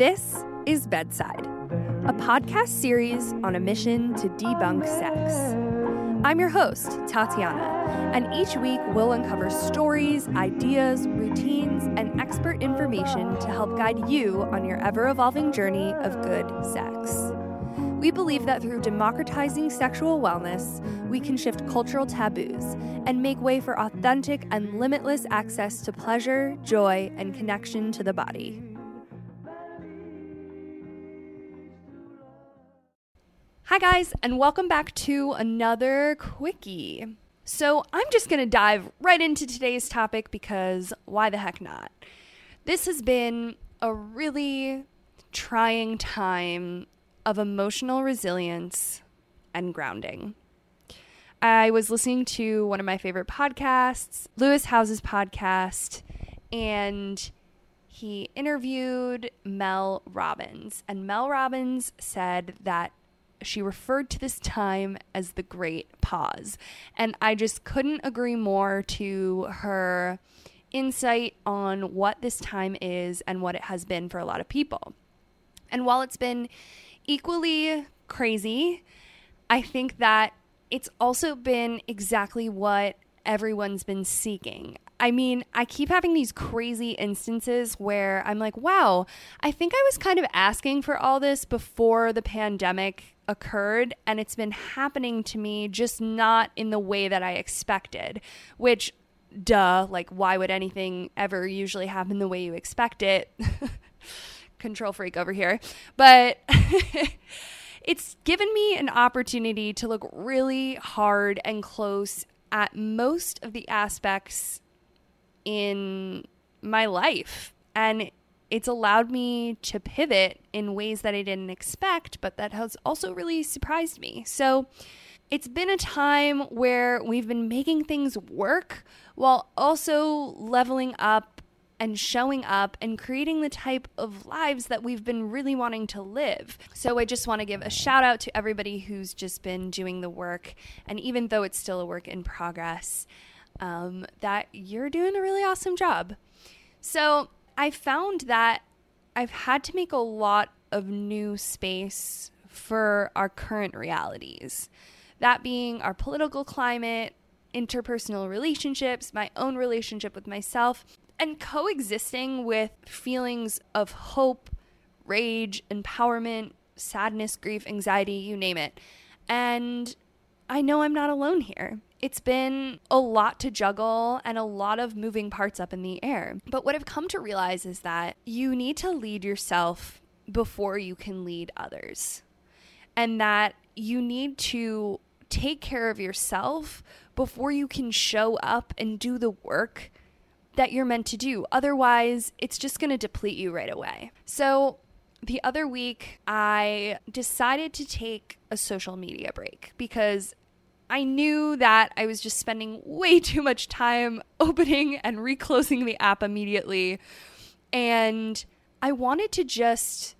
This is Bedside, a podcast series on a mission to debunk sex. I'm your host, Tatiana, and each week we'll uncover stories, ideas, routines, and expert information to help guide you on your ever evolving journey of good sex. We believe that through democratizing sexual wellness, we can shift cultural taboos and make way for authentic and limitless access to pleasure, joy, and connection to the body. Hi, guys, and welcome back to another quickie. So, I'm just going to dive right into today's topic because why the heck not? This has been a really trying time of emotional resilience and grounding. I was listening to one of my favorite podcasts, Lewis Howes's podcast, and he interviewed Mel Robbins. And Mel Robbins said that she referred to this time as the great pause. And I just couldn't agree more to her insight on what this time is and what it has been for a lot of people. And while it's been equally crazy, I think that it's also been exactly what everyone's been seeking. I mean, I keep having these crazy instances where I'm like, wow, I think I was kind of asking for all this before the pandemic occurred, and it's been happening to me, just not in the way that I expected, which, duh, like, why would anything ever usually happen the way you expect it? Control freak over here. But. it's given me an opportunity to look really hard and close at most of the aspects in my life. And it's allowed me to pivot in ways that I didn't expect, but that has also really surprised me. So it's been a time where we've been making things work while also leveling up and showing up and creating the type of lives that we've been really wanting to live. So I just want to give a shout out to everybody who's just been doing the work. And even though it's still a work in progress, um, that you're doing a really awesome job. So I found that I've had to make a lot of new space for our current realities. That being our political climate, interpersonal relationships, my own relationship with myself, and coexisting with feelings of hope, rage, empowerment, sadness, grief, anxiety, you name it. And I know I'm not alone here. It's been a lot to juggle and a lot of moving parts up in the air. But what I've come to realize is that you need to lead yourself before you can lead others. And that you need to take care of yourself before you can show up and do the work that you're meant to do. Otherwise, it's just going to deplete you right away. So, the other week, I decided to take a social media break because I knew that I was just spending way too much time opening and reclosing the app immediately. And I wanted to just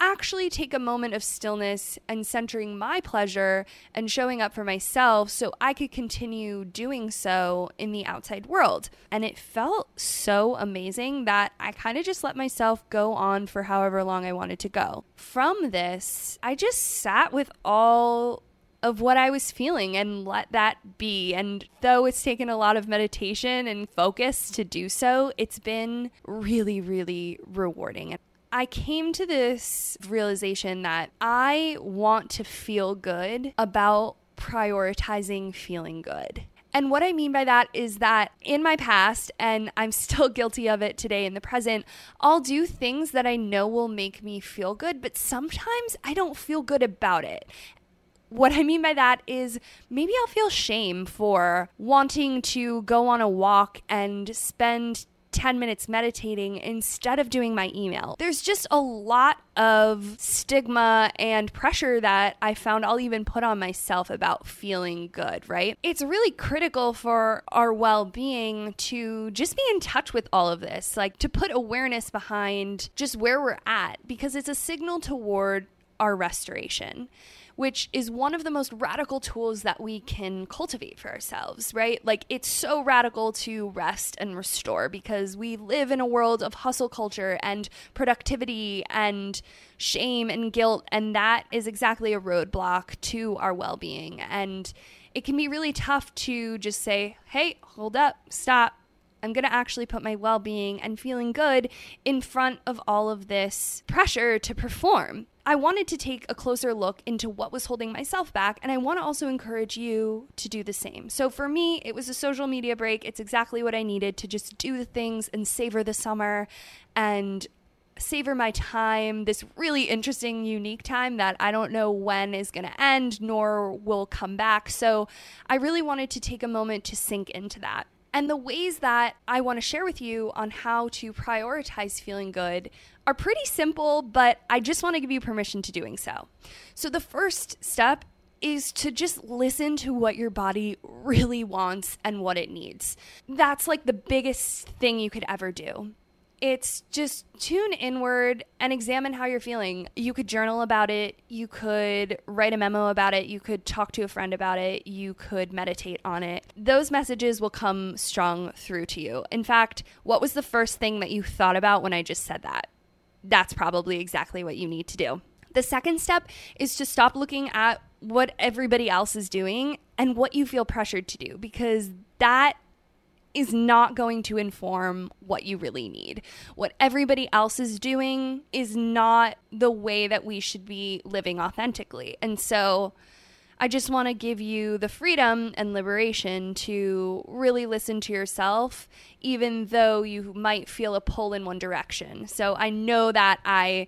actually take a moment of stillness and centering my pleasure and showing up for myself so I could continue doing so in the outside world. And it felt so amazing that I kind of just let myself go on for however long I wanted to go. From this, I just sat with all of what I was feeling and let that be. And though it's taken a lot of meditation and focus to do so, it's been really, really rewarding. I came to this realization that I want to feel good about prioritizing feeling good. And what I mean by that is that in my past, and I'm still guilty of it today in the present, I'll do things that I know will make me feel good, but sometimes I don't feel good about it what I mean by that is maybe I'll feel shame for wanting to go on a walk and spend 10 minutes meditating instead of doing my email. There's just a lot of stigma and pressure that I found I'll even put on myself about feeling good, right? It's really critical for our well being to just be in touch with all of this, like to put awareness behind just where we're at, because it's a signal toward our restoration which is one of the most radical tools that we can cultivate for ourselves, right? Like it's so radical to rest and restore because we live in a world of hustle culture and productivity and shame and guilt, and that is exactly a roadblock to our well being. And it can be really tough to just say, hey, hold up, stop. I'm going to actually put my well being and feeling good in front of all of this pressure to perform. I wanted to take a closer look into what was holding myself back, and I want to also encourage you to do the same. So, for me, it was a social media break. It's exactly what I needed to just do the things and savor the summer and savor my time, this really interesting, unique time that I don't know when is going to end nor will come back. So I really wanted to take a moment to sink into that. And the ways that I want to share with you on how to prioritize feeling good are pretty simple, but I just want to give you permission to doing so. So the first step is to just listen to what your body really wants and what it needs. That's like the biggest thing you could ever do it's just tune inward and examine how you're feeling. You could journal about it, you could write a memo about it, you could talk to a friend about it, you could meditate on it. Those messages will come strong through to you. In fact, what was the first thing that you thought about when I just said that? That's probably exactly what you need to do. The second step is to stop looking at what everybody else is doing and what you feel pressured to do because that is not going to inform what you really need. What everybody else is doing is not the way that we should be living authentically. And so I just want to give you the freedom and liberation to really listen to yourself, even though you might feel a pull in one direction. So I know that I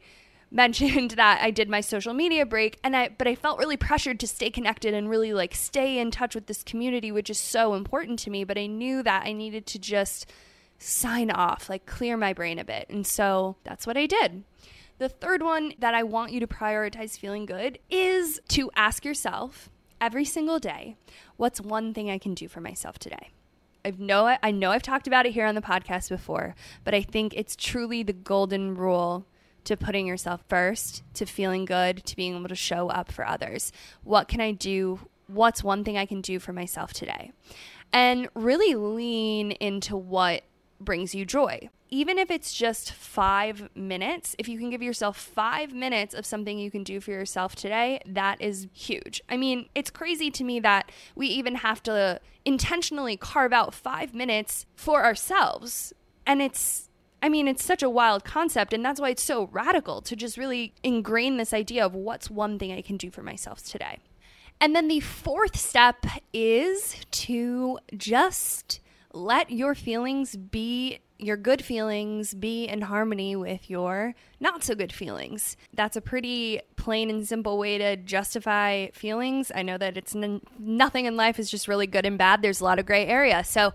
mentioned that I did my social media break and I but I felt really pressured to stay connected and really like stay in touch with this community which is so important to me but I knew that I needed to just sign off like clear my brain a bit and so that's what I did. The third one that I want you to prioritize feeling good is to ask yourself every single day, what's one thing I can do for myself today? I know I know I've talked about it here on the podcast before, but I think it's truly the golden rule to putting yourself first, to feeling good, to being able to show up for others. What can I do? What's one thing I can do for myself today? And really lean into what brings you joy. Even if it's just five minutes, if you can give yourself five minutes of something you can do for yourself today, that is huge. I mean, it's crazy to me that we even have to intentionally carve out five minutes for ourselves. And it's I mean, it's such a wild concept, and that's why it's so radical to just really ingrain this idea of what's one thing I can do for myself today. And then the fourth step is to just let your feelings be your good feelings be in harmony with your not so good feelings. That's a pretty plain and simple way to justify feelings. I know that it's n- nothing in life is just really good and bad. There's a lot of gray area. So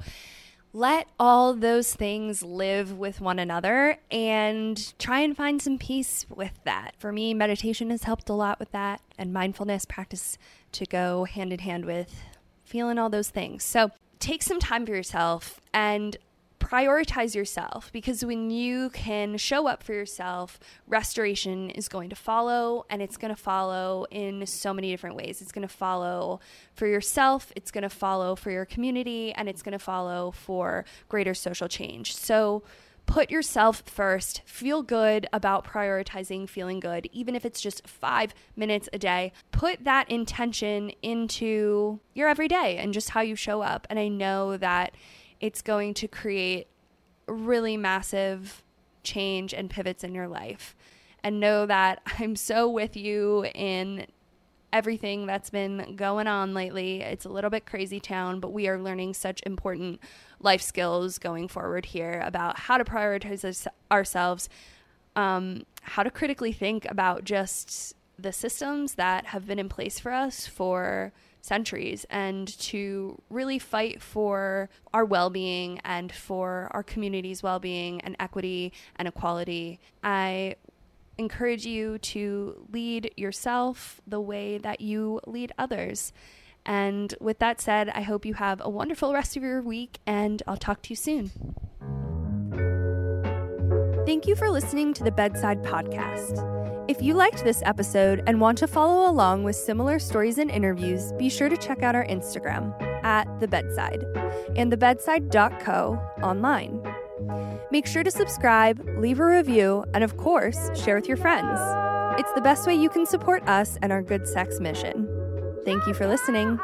let all those things live with one another and try and find some peace with that. For me, meditation has helped a lot with that, and mindfulness practice to go hand in hand with feeling all those things. So take some time for yourself and prioritize yourself because when you can show up for yourself, restoration is going to follow and it's going to follow in so many different ways. It's going to follow for yourself, it's going to follow for your community, and it's going to follow for greater social change. So, put yourself first. Feel good about prioritizing feeling good, even if it's just five minutes a day. Put that intention into your everyday and just how you show up. And I know that it's going to create really massive change and pivots in your life. And know that I'm so with you in everything that's been going on lately. It's a little bit crazy town, but we are learning such important life skills going forward here about how to prioritize ourselves, um, how to critically think about just the systems that have been in place for us for centuries and to really fight for our well being and for our community's well being and equity and equality. I encourage you to lead yourself the way that you lead others. And with that said, I hope you have a wonderful rest of your week, and I'll talk to you soon. Thank you for listening to the Bedside Podcast. If you liked this episode and want to follow along with similar stories and interviews, be sure to check out our Instagram at The Bedside and thebedside.co online. Make sure to subscribe, leave a review, and of course, share with your friends. It's the best way you can support us and our good sex mission. Thank you for listening.